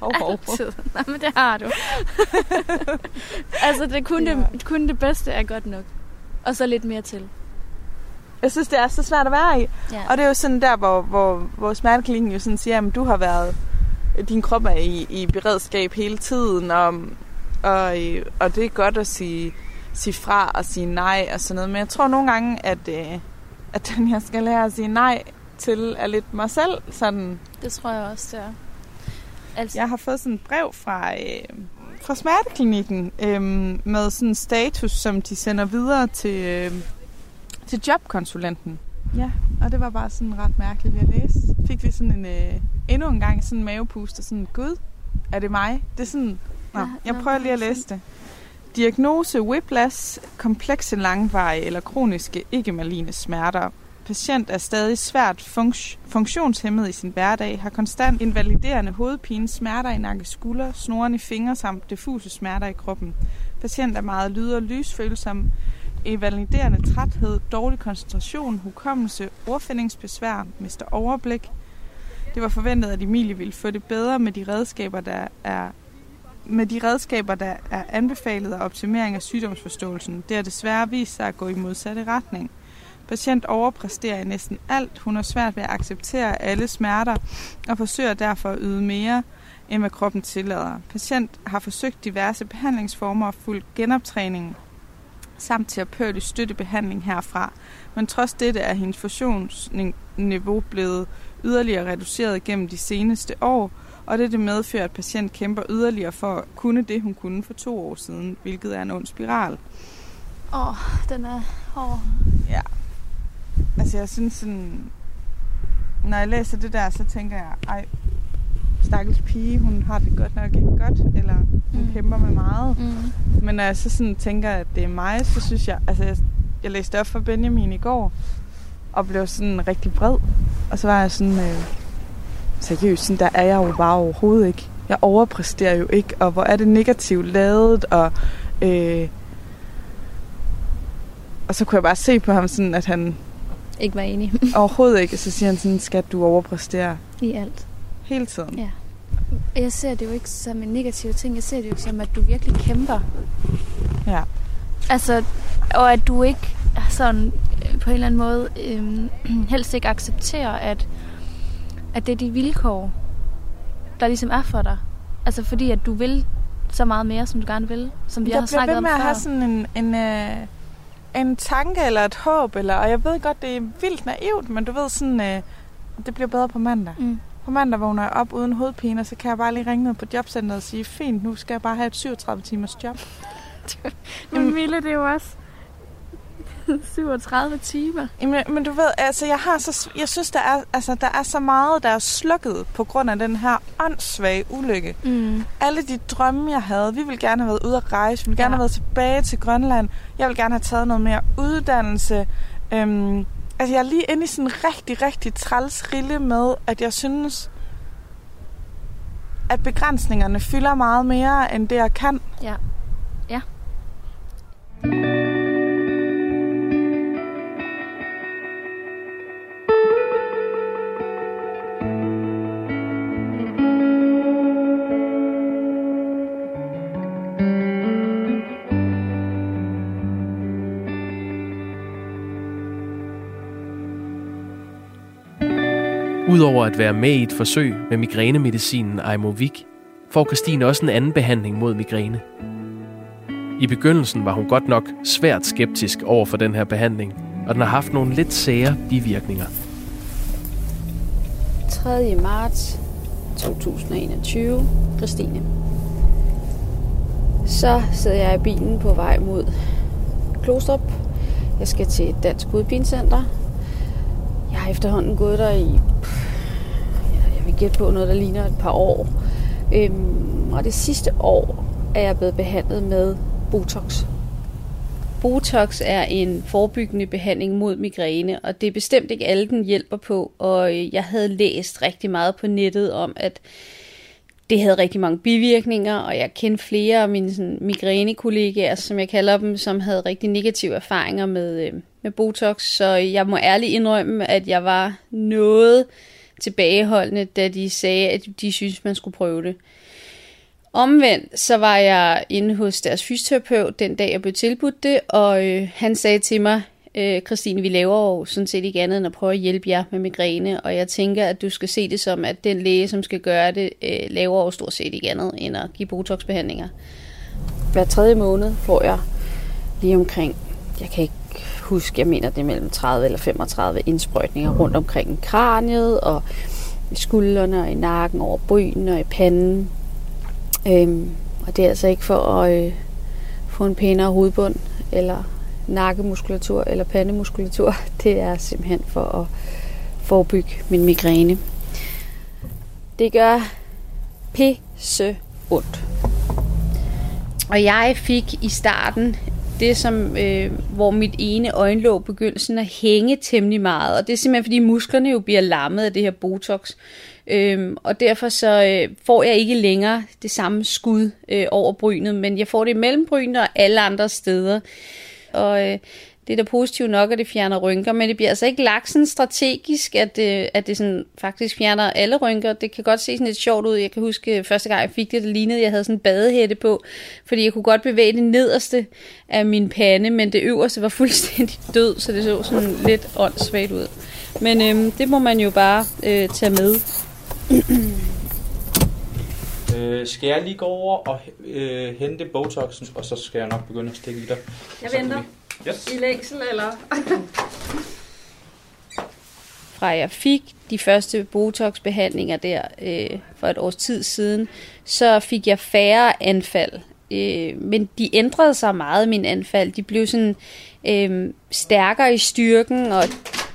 Hov, hov. Altid. Nej, men det har du. altså, det kun, det, kun det bedste er godt nok. Og så lidt mere til. Jeg synes, det er så svært at være i. Ja. Og det er jo sådan der, hvor, hvor, hvor smerteklinikken jo sådan siger, at du har været, din krop er i, i beredskab hele tiden, og, og, og det er godt at sige, sige fra og sige nej og sådan noget. Men jeg tror nogle gange, at, øh, at den, jeg skal lære at sige nej til, er lidt mig selv. Sådan. Det tror jeg også, det er. Altså, Jeg har fået sådan et brev fra, øh, fra smerteklinikken øh, med sådan en status, som de sender videre til, øh, til jobkonsulenten. Ja, og det var bare sådan ret mærkeligt at læse. Fik vi sådan en, øh, endnu en gang sådan en mavepuster, sådan, gud, er det mig? Det er sådan, nå, Ja, jeg prøver lige at læse det. Diagnose whiplash, komplekse langvarige eller kroniske ikke-malignes smerter. patient er stadig svært funks- funktionshemmet i sin hverdag, har konstant invaliderende hovedpine, smerter i nakke skulder, snoren i fingre samt diffuse smerter i kroppen. Patient er meget lyd- og lysfølsom, invaliderende træthed, dårlig koncentration, hukommelse, ordfindingsbesvær, mister overblik. Det var forventet, at Emilie ville få det bedre med de redskaber, der er med de redskaber, der er anbefalet af optimering af sygdomsforståelsen. Det har desværre vist sig at gå i modsatte retning. Patient overpræsterer i næsten alt. Hun har svært ved at acceptere alle smerter og forsøger derfor at yde mere, end hvad kroppen tillader. Patient har forsøgt diverse behandlingsformer og fuldt genoptræning samt terapeutisk støttebehandling herfra. Men trods dette er hendes fusionsniveau blevet yderligere reduceret gennem de seneste år, og det medfører, at patient kæmper yderligere for at kunne det, hun kunne for to år siden, hvilket er en ond spiral. Åh, oh, den er hård. Ja. Altså, jeg synes sådan... Når jeg læser det der, så tænker jeg, ej, stakkels pige, hun har det godt nok ikke godt, eller hun mm. kæmper med meget. Mm. Men når jeg så sådan tænker, at det er mig, så synes jeg... Altså, jeg, jeg læste op for Benjamin i går, og blev sådan rigtig bred. Og så var jeg sådan... Øh, seriøst, sådan der er jeg jo bare overhovedet ikke. Jeg overpræsterer jo ikke, og hvor er det negativt lavet, og... Øh, og så kunne jeg bare se på ham sådan, at han Ikke var enig overhovedet ikke, så siger han sådan, skal du overpræstere i alt. Hele tiden. Ja. Jeg ser det jo ikke som en negativ ting. Jeg ser det jo som, at du virkelig kæmper. Ja. Altså, og at du ikke sådan øh, på en eller anden måde øhm, helst ikke accepterer, at, at det er de vilkår, der ligesom er for dig. Altså fordi, at du vil så meget mere, som du gerne vil, som vi jeg har bliver snakket ved om med at før. have sådan en, en, øh, en tanke eller et håb, eller, og jeg ved godt, det er vildt naivt, men du ved sådan, øh, det bliver bedre på mandag. Mm. På mandag vågner jeg op uden hovedpine, og så kan jeg bare lige ringe ned på jobcenteret og sige, fint, nu skal jeg bare have et 37 timers job. Men Mille, det er jo også 37 timer. Jamen, men du ved, altså jeg har så, jeg synes, der er, altså, der er så meget, der er slukket på grund af den her åndssvage ulykke. Mm. Alle de drømme, jeg havde, vi ville gerne have været ude at rejse, vi ville gerne Ja. have været tilbage til Grønland, jeg vil gerne have taget noget mere uddannelse. Øhm, altså jeg er lige inde i sådan en rigtig, rigtig træls rille med, at jeg synes, at begrænsningerne fylder meget mere, end det jeg kan. Ja. Ja. Udover at være med i et forsøg med migrænemedicinen Aimovig, får Christine også en anden behandling mod migræne. I begyndelsen var hun godt nok svært skeptisk over for den her behandling, og den har haft nogle lidt sære bivirkninger. 3. marts 2021. Christine. Så sidder jeg i bilen på vej mod Klostrup. Jeg skal til et dansk udpincenter. Jeg har efterhånden gået der i, vil gætte på noget, der ligner et par år. Øhm, og det sidste år er jeg blevet behandlet med Botox. Botox er en forebyggende behandling mod migræne, og det er bestemt ikke alle, den hjælper på. Og øh, jeg havde læst rigtig meget på nettet om, at det havde rigtig mange bivirkninger, og jeg kendte flere af mine sådan, migrænekollegaer, som jeg kalder dem, som havde rigtig negative erfaringer med, øh, med Botox. Så jeg må ærligt indrømme, at jeg var noget tilbageholdende, da de sagde, at de synes man skulle prøve det. Omvendt, så var jeg inde hos deres fysioterapeut den dag, jeg blev tilbudt det, og øh, han sagde til mig, øh, Christine, vi laver jo sådan set ikke andet end at prøve at hjælpe jer med migræne, og jeg tænker, at du skal se det som, at den læge, som skal gøre det, øh, laver jo stort set ikke andet end at give botoxbehandlinger. Hver tredje måned får jeg lige omkring, jeg kan ikke huske, jeg mener det er mellem 30 eller 35 indsprøjtninger rundt omkring kraniet, og i skuldrene og i nakken, over brynene og i panden. Øhm, og det er altså ikke for at øh, få en pænere hovedbund, eller nakkemuskulatur, eller pandemuskulatur. Det er simpelthen for at forebygge min migræne. Det gør pisse ondt. Og jeg fik i starten det, som, øh, hvor mit ene øjenlåg begyndte sådan at hænge temmelig meget. Og det er simpelthen, fordi musklerne jo bliver lammet af det her Botox. Øhm, og derfor så øh, får jeg ikke længere det samme skud øh, over brynet, men jeg får det mellem brynet og alle andre steder. Og øh, det er da positivt nok, at det fjerner rynker, men det bliver altså ikke lagt sådan strategisk, at det, at det sådan faktisk fjerner alle rynker. Det kan godt se sådan lidt sjovt ud. Jeg kan huske, at første gang jeg fik det, det lignede, at jeg havde sådan en badehætte på, fordi jeg kunne godt bevæge det nederste af min pande, men det øverste var fuldstændig død, så det så sådan lidt åndssvagt ud. Men øhm, det må man jo bare øh, tage med. Øh, skal jeg lige gå over og øh, hente Botoxen, og så skal jeg nok begynde at stikke i dig. Jeg venter. Yes. I længsel, eller? Fra jeg fik de første Botox-behandlinger der øh, for et års tid siden, så fik jeg færre anfald. Øh, men de ændrede sig meget, mine anfald. De blev sådan øh, stærkere i styrken, og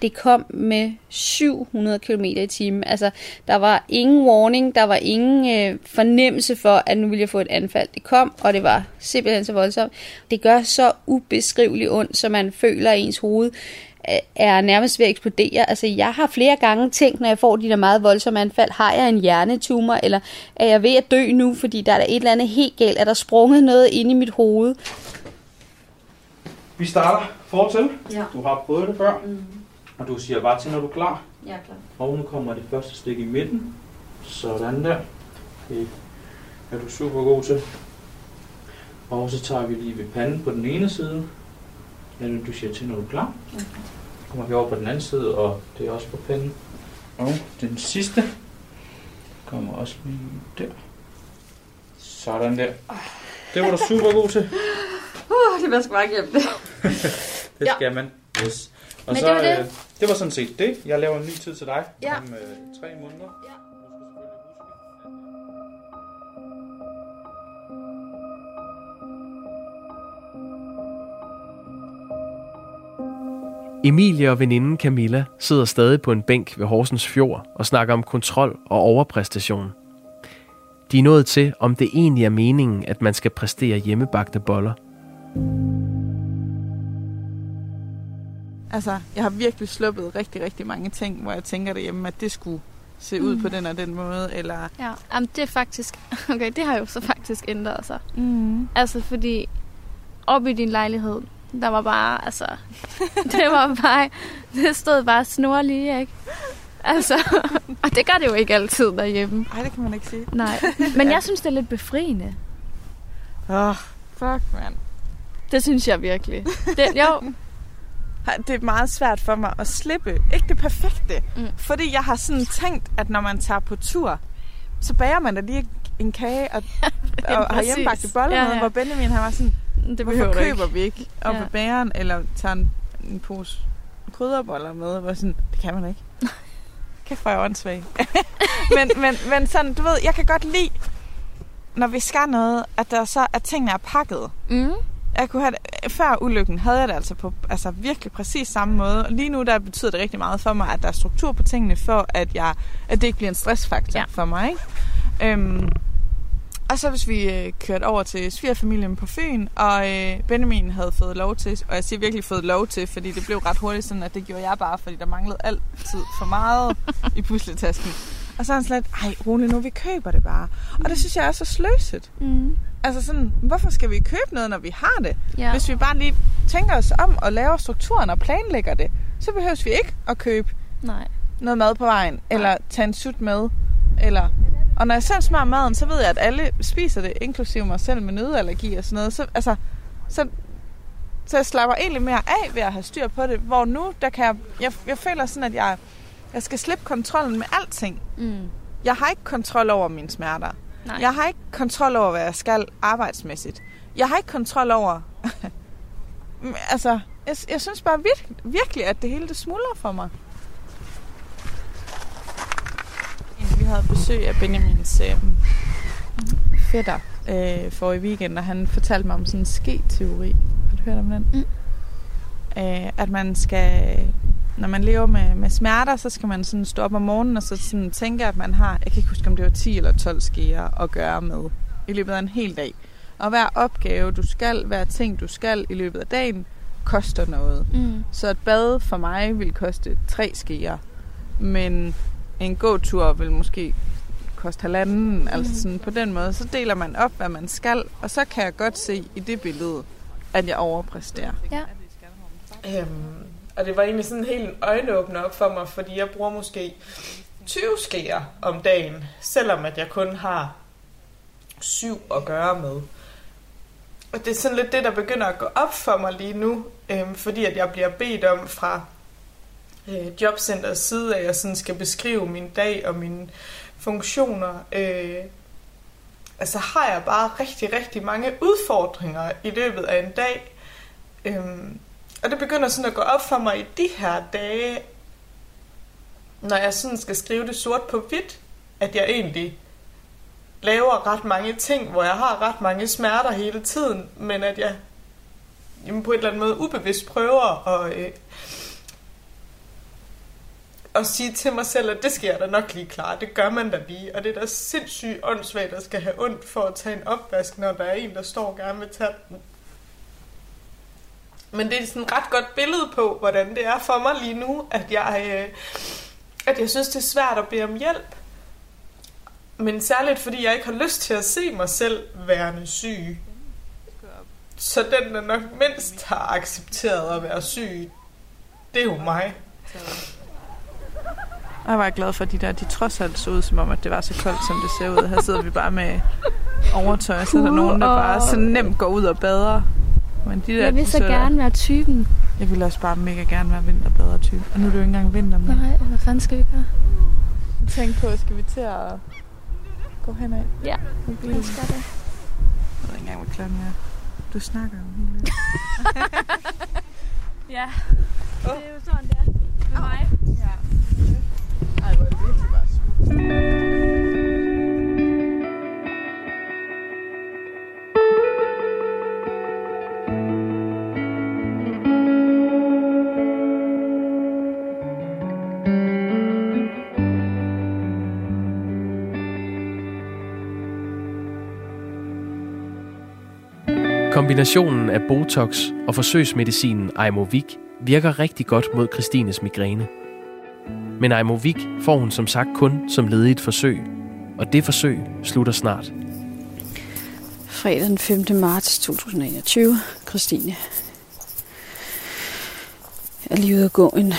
det kom med 700 km i timen. Altså, der var ingen warning, der var ingen øh, fornemmelse for, at nu ville jeg få et anfald. Det kom, og det var simpelthen så voldsomt. Det gør så ubeskriveligt ondt, så man føler, at ens hoved øh, er nærmest ved at eksplodere. Altså, jeg har flere gange tænkt, når jeg får de der meget voldsomme anfald, har jeg en hjernetumor, eller er jeg ved at dø nu, fordi der er der et eller andet helt galt, er der sprunget noget ind i mit hoved. Vi starter fortil. Ja. Du har prøvet det før, mm. Og du siger bare til, når du er klar. Jeg er klar. Og nu kommer det første stik i midten. Sådan der. Det er du super god til. Og så tager vi lige ved panden på den ene side. Men du siger til, når du er klar. Okay. Så kommer vi over på den anden side, og det er også på panden. Og den sidste kommer også lige der. Sådan der. Det var du super god til. Uh, det var sgu hjælpe det. Det Ja. skal man. Yes. Og Men så, det var det. Øh, det var sådan set det. Jeg laver en ny tid til dig Ja. om øh, tre måneder. Emilie og veninden Camilla sidder stadig på en bænk ved Horsens Fjord og snakker om kontrol og overpræstation. De er nået til, om det egentlig er meningen, at man skal præstere hjemmebagte boller. Altså, jeg har virkelig sluppet rigtig, rigtig mange ting, hvor jeg tænker derhjemme, at det skulle se ud Mm. på den og den måde, eller... Ja, jamen det er faktisk... Okay, det har jo så faktisk ændret sig. Mm. Altså, fordi op i din lejlighed, der var bare, altså... det var bare... Det stod bare snorlige, ikke? Altså, og det gør det jo ikke altid derhjemme. Nej, det kan man ikke sige. Nej, men jeg synes, det er lidt befriende. Åh, oh, fuck, mand. Det synes jeg virkelig. Det, jo, Det er meget svært for mig at slippe. Ikke det perfekte. Mm. Fordi jeg har sådan tænkt, at når man tager på tur, så bager man da lige en kage og, og har hjemmebagte boller Ja, ja. hvor Benjamin han var sådan, det hvorfor køber ikke. vi ikke op Ja. ja. bageren, eller tager en, en pose krydderboller med, hvor sådan, det kan man ikke. Kæft, hvor er jeg åndssvag. men, men, men sådan, du ved, jeg kan godt lide, når vi skal noget, at der så at tingene er pakket. Mm. Jeg kunne have det, før ulykken havde jeg det altså på altså virkelig præcis samme måde. Og lige nu der betyder det rigtig meget for mig, at der er struktur på tingene, for at, jeg, at det ikke bliver en stressfaktor Ja. for mig. Ikke? Øhm, og så hvis vi øh, kørte over til svigerfamilien på Fyn, og øh, Benjamin havde fået lov til, og jeg siger virkelig fået lov til, fordi det blev ret hurtigt sådan, at det gjorde jeg bare, fordi der manglede altid for meget i pusletasken. Og så er han sådan lidt, ej Rune, nu vi køber det bare. Og det synes jeg er så sløset. Mm. Altså sådan, hvorfor skal vi købe noget, når vi har det? Ja. Hvis vi bare lige tænker os om og laver strukturen og planlægger det, så behøver vi ikke at købe Nej. noget mad på vejen, eller tage en sut med. Eller... Og når jeg selv smører maden, så ved jeg, at alle spiser det, inklusive mig selv med nødallergi og sådan noget. Så, altså, så, så jeg slapper egentlig mere af ved at have styr på det. Hvor nu, der kan jeg, jeg, jeg føler sådan, at jeg, jeg skal slippe kontrollen med alting. Mm. Jeg har ikke kontrol over mine smerter. Nej. Jeg har ikke kontrol over, hvad jeg skal arbejdsmæssigt. Jeg har ikke kontrol over... altså, jeg, jeg synes bare virkelig, virkelig, at det hele det smuldrer for mig. Vi havde besøg af Benjamins øh, fætter øh, for i weekend, og han fortalte mig om sådan en ske-teori. Har du hørt om den? Mm. Øh, at man skal, når man lever med, med smerter, så skal man sådan stå op om morgenen og så sådan tænke, at man har, jeg kan ikke huske, om det var 10 eller 12 skeer at gøre med i løbet af en hel dag. Og hver opgave, du skal, hver ting, du skal i løbet af dagen, koster noget. Mm. Så et bad for mig vil koste tre skeer. Men en gåtur vil måske koste halvanden. Mm. Altså sådan på den måde, så deler man op, hvad man skal. Og så kan jeg godt se i det billede, at jeg overpræsterer. Ja. Øhm, og det var egentlig sådan helt en øjenåbner op for mig, fordi jeg bruger måske 20 skeer om dagen, selvom at jeg kun har syv at gøre med. Og det er sådan lidt det, der begynder at gå op for mig lige nu, øh, fordi at jeg bliver bedt om fra øh, jobcenterets side, at jeg sådan skal beskrive min dag og mine funktioner. Øh, altså har jeg bare rigtig, rigtig mange udfordringer i løbet af en dag. Øhm, og det begynder sådan at gå op for mig i de her dage, når jeg sådan skal skrive det sort på hvidt, at jeg egentlig laver ret mange ting, hvor jeg har ret mange smerter hele tiden, men at jeg jamen på et eller andet måde ubevidst prøver at, øh, at sige til mig selv, at det skal jeg da nok lige klare. Det gør man da lige. Og det er da sindssygt åndssvagt at skal have ondt for at tage en opvask, når der er en, der står og gerne vil tage den. Men det er sådan et ret godt billede på, hvordan det er for mig lige nu, at jeg, øh, at jeg synes, det er svært at bede om hjælp. Men særligt, fordi jeg ikke har lyst til at se mig selv værende syg. Så den, der nok mindst har accepteret at være syg, det er jo mig. Jeg var glad for, at de der, de trods alt så ud, som om, at det var så koldt, som det ser ud. Her sidder vi bare med overtøj, så er der nogen, der bare så nemt går ud og bader. Men de der, Jeg vil så gerne være typen. Jeg vil også bare mega gerne være vinterbader-type. Og nu er det jo ikke engang vinter mere. Nej, hvad fanden skal vi gøre? Jeg tænkte på, skal vi til at gå henad? Ja, vi gøre det. Jeg ved ikke engang, hvad klokken er. Du snakker jo helt. Ja, det er jo sådan, det er med mig. Ja. Ej, hvor er det virkelig bare smukt. Kombinationen af Botox og forsøgsmedicinen Aimovig virker rigtig godt mod Christines migræne. Men Aimovig får hun som sagt kun som led i et forsøg, og det forsøg slutter snart. Fredag den 5. marts 2021. Christine. Jeg er lige ude at gå en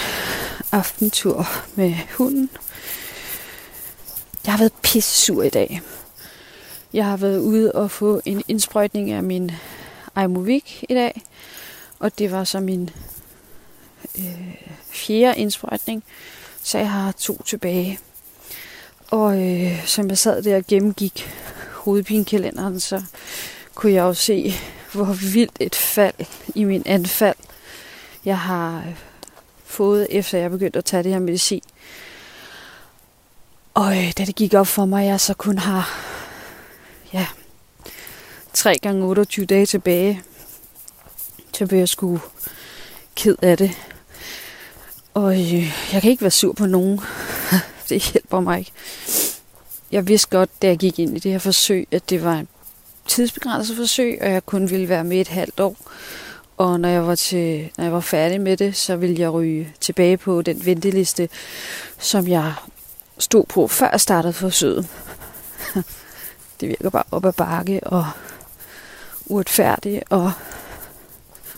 aftentur med hunden. Jeg har været pisse i dag. Jeg har været ude og få en indsprøjtning af min Aimovig i dag. Og det var så min øh, fjerde indsprøjtning. Så jeg har to tilbage. Og øh, som jeg sad der og gennemgik hovedpinekalenderen, så kunne jeg jo se, hvor vildt et fald i min anfald, jeg har øh, fået, efter jeg begyndte at tage det her medicin. Og øh, da det gik op for mig, at jeg så kun har ja, 3 gange 28 dage tilbage, så blev jeg sgu ked af det. Og øh, jeg kan ikke være sur på nogen. det hjælper mig ikke. Jeg vidste godt, da jeg gik ind i det her forsøg, at det var en tidsbegrænset forsøg, og jeg kun ville være med et halvt år. Og når jeg var, til, når jeg var færdig med det, så ville jeg ryge tilbage på den venteliste, som jeg stod på, før jeg startede forsøget. det virker bare op ad bakke og uretfærdig og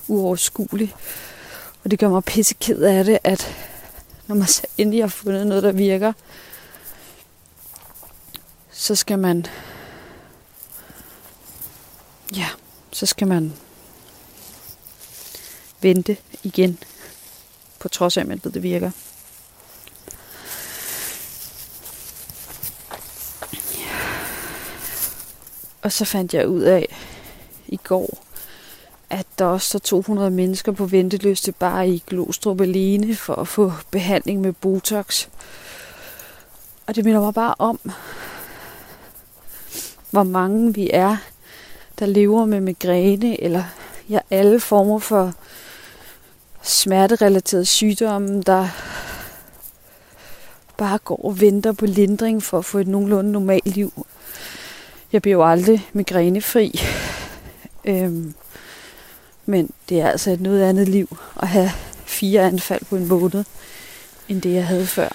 uoverskuelig. Og det gør mig pisseked af det, at når man så endelig har fundet noget, der virker, så skal man ja, så skal man vente igen, på trods af, at man ved, det virker. Og så fandt jeg ud af i går, at der også står 200 mennesker på venteliste bare i Glostrup alene for at få behandling med Botox. Og det minder mig bare om, hvor mange vi er, der lever med migræne eller ja, alle former for smerterelaterede sygdomme, der bare går og venter på lindring for at få et nogenlunde normalt liv. Jeg bliver jo aldrig migrænefri, Øhm, men det er altså et noget andet liv at have fire anfald på en måned, end det jeg havde før.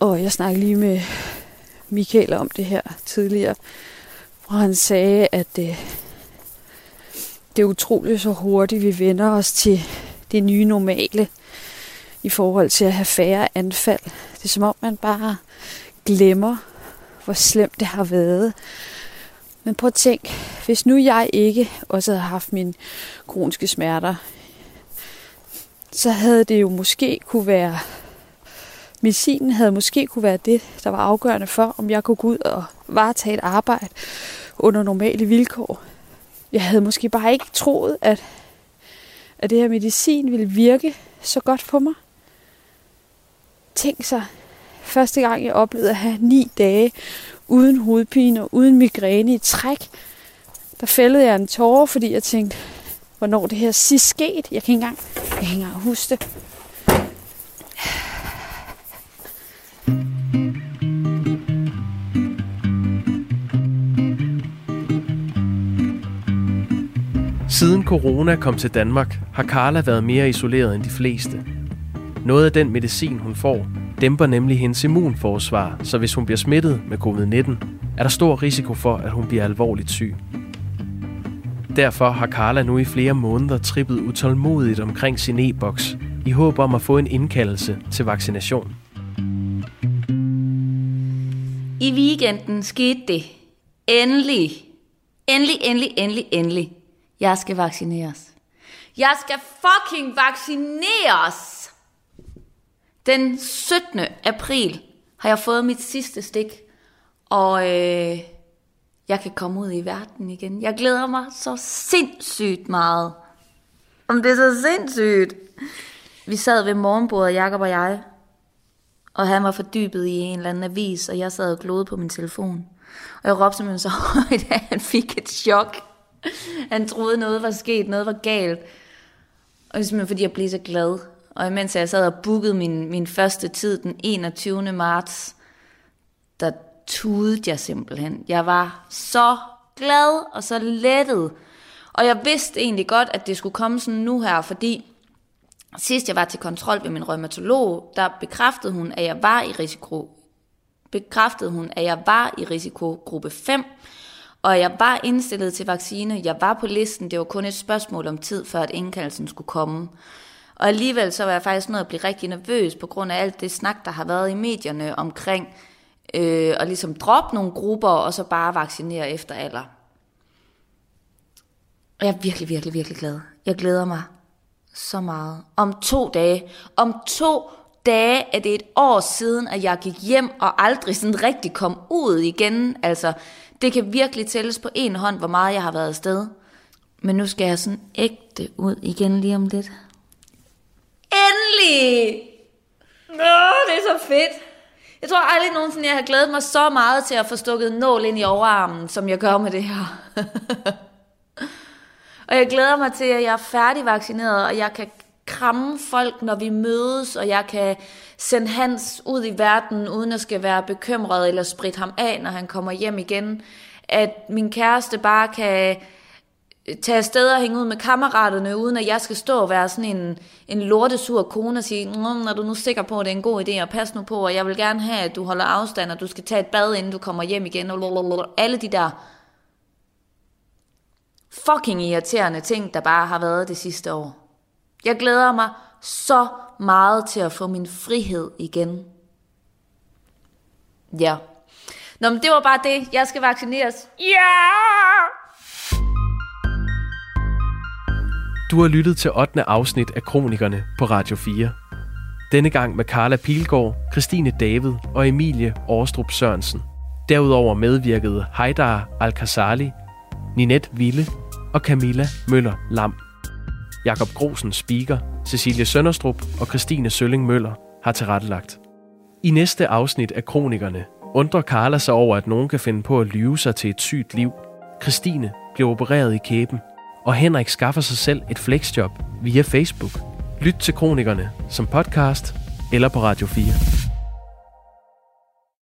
Og jeg snakkede lige med Michael om det her tidligere, hvor han sagde, at det, det er utroligt så hurtigt, vi vender os til det nye normale i forhold til at have færre anfald. Det er som om, man bare glemmer, hvor slemt det har været. Men prøv at tænk, hvis nu jeg ikke også havde haft mine kroniske smerter, så havde det jo måske kunne være, medicinen havde måske kunne være det, der var afgørende for, om jeg kunne gå ud og varetage et arbejde under normale vilkår. Jeg havde måske bare ikke troet, at, at det her medicin ville virke så godt på mig. Tænk sig, første gang jeg oplevede at have ni dage uden hovedpine og uden migræne i træk, der fældede jeg en tårer, fordi jeg tænkte, hvornår det her sidst skete. Jeg kan ikke engang, jeg kan ikke engang huske det. Siden corona kom til Danmark, har Carla været mere isoleret end de fleste. Noget af den medicin, hun får, dæmper nemlig hendes immunforsvar, så hvis hun bliver smittet med covid-19, er der stor risiko for, at hun bliver alvorligt syg. Derfor har Carla nu i flere måneder trippet utålmodigt omkring sin e-boks, i håb om at få en indkaldelse til vaccination. I weekenden skete det. Endelig. Endelig, endelig, endelig, endelig. Jeg skal vaccineres. Jeg skal fucking vaccineres! Den 17. april har jeg fået mit sidste stik, og øh, jeg kan komme ud i verden igen. Jeg glæder mig så sindssygt meget. Om det er så sindssygt. Vi sad ved morgenbordet, Jakob og jeg, og han var fordybet i en eller anden avis, og jeg sad og glodede på min telefon. Og jeg råbte simpelthen så højt, at han fik et chok. Han troede, noget var sket, noget var galt. Og det er simpelthen, fordi jeg blev så glad. Og imens jeg sad og bookede min, min første tid den 21. marts, der tudede jeg simpelthen. Jeg var så glad og så lettet. Og jeg vidste egentlig godt, at det skulle komme sådan nu her, fordi sidst jeg var til kontrol ved min rheumatolog, der bekræftede hun, at jeg var i risiko bekræftede hun, at jeg var i risikogruppe 5, og jeg var indstillet til vaccine. Jeg var på listen. Det var kun et spørgsmål om tid, før at indkaldelsen skulle komme. Og alligevel så var jeg faktisk nødt at blive rigtig nervøs på grund af alt det snak, der har været i medierne omkring øh, at ligesom droppe nogle grupper og så bare vaccinere efter alder. Og jeg er virkelig, virkelig, virkelig glad. Jeg glæder mig så meget. Om to dage, om to dage er det et år siden, at jeg gik hjem og aldrig sådan rigtig kom ud igen. Altså, det kan virkelig tælles på en hånd, hvor meget jeg har været afsted. Men nu skal jeg sådan ægte ud igen lige om lidt. Really? Nå, det er så fedt. Jeg tror aldrig nogensinde, jeg har glædet mig så meget til at få stukket nål ind i overarmen, som jeg gør med det her. og jeg glæder mig til, at jeg er færdigvaccineret, og jeg kan kramme folk, når vi mødes, og jeg kan sende Hans ud i verden, uden at skal være bekymret eller spritte ham af, når han kommer hjem igen. At min kæreste bare kan tage afsted og hænge ud med kammeraterne, uden at jeg skal stå og være sådan en, en lortesur kone og sige, når du nu sikker på, at det er en god idé, og pas nu på, og jeg vil gerne have, at du holder afstand, og du skal tage et bad, inden du kommer hjem igen, og alle de der fucking irriterende ting, der bare har været det sidste år. Jeg glæder mig så meget til at få min frihed igen. Ja. Nå, men det var bare det. Jeg skal vaccineres. Ja! Du har lyttet til 8. afsnit af Kronikerne på Radio 4. Denne gang med Carla Pilgaard, Christine David og Emilie Årstrup Sørensen. Derudover medvirkede Heidar Al-Khazali, Ninette Ville og Camilla Møller Lam. Jakob Grosen speaker, Cecilie Sønderstrup og Christine Sølling Møller har tilrettelagt. I næste afsnit af Kronikerne undrer Carla sig over, at nogen kan finde på at lyve sig til et sygt liv. Christine bliver opereret i kæben, og Henrik skaffer sig selv et flexjob via Facebook. Lyt til Kronikerne som podcast eller på Radio 4.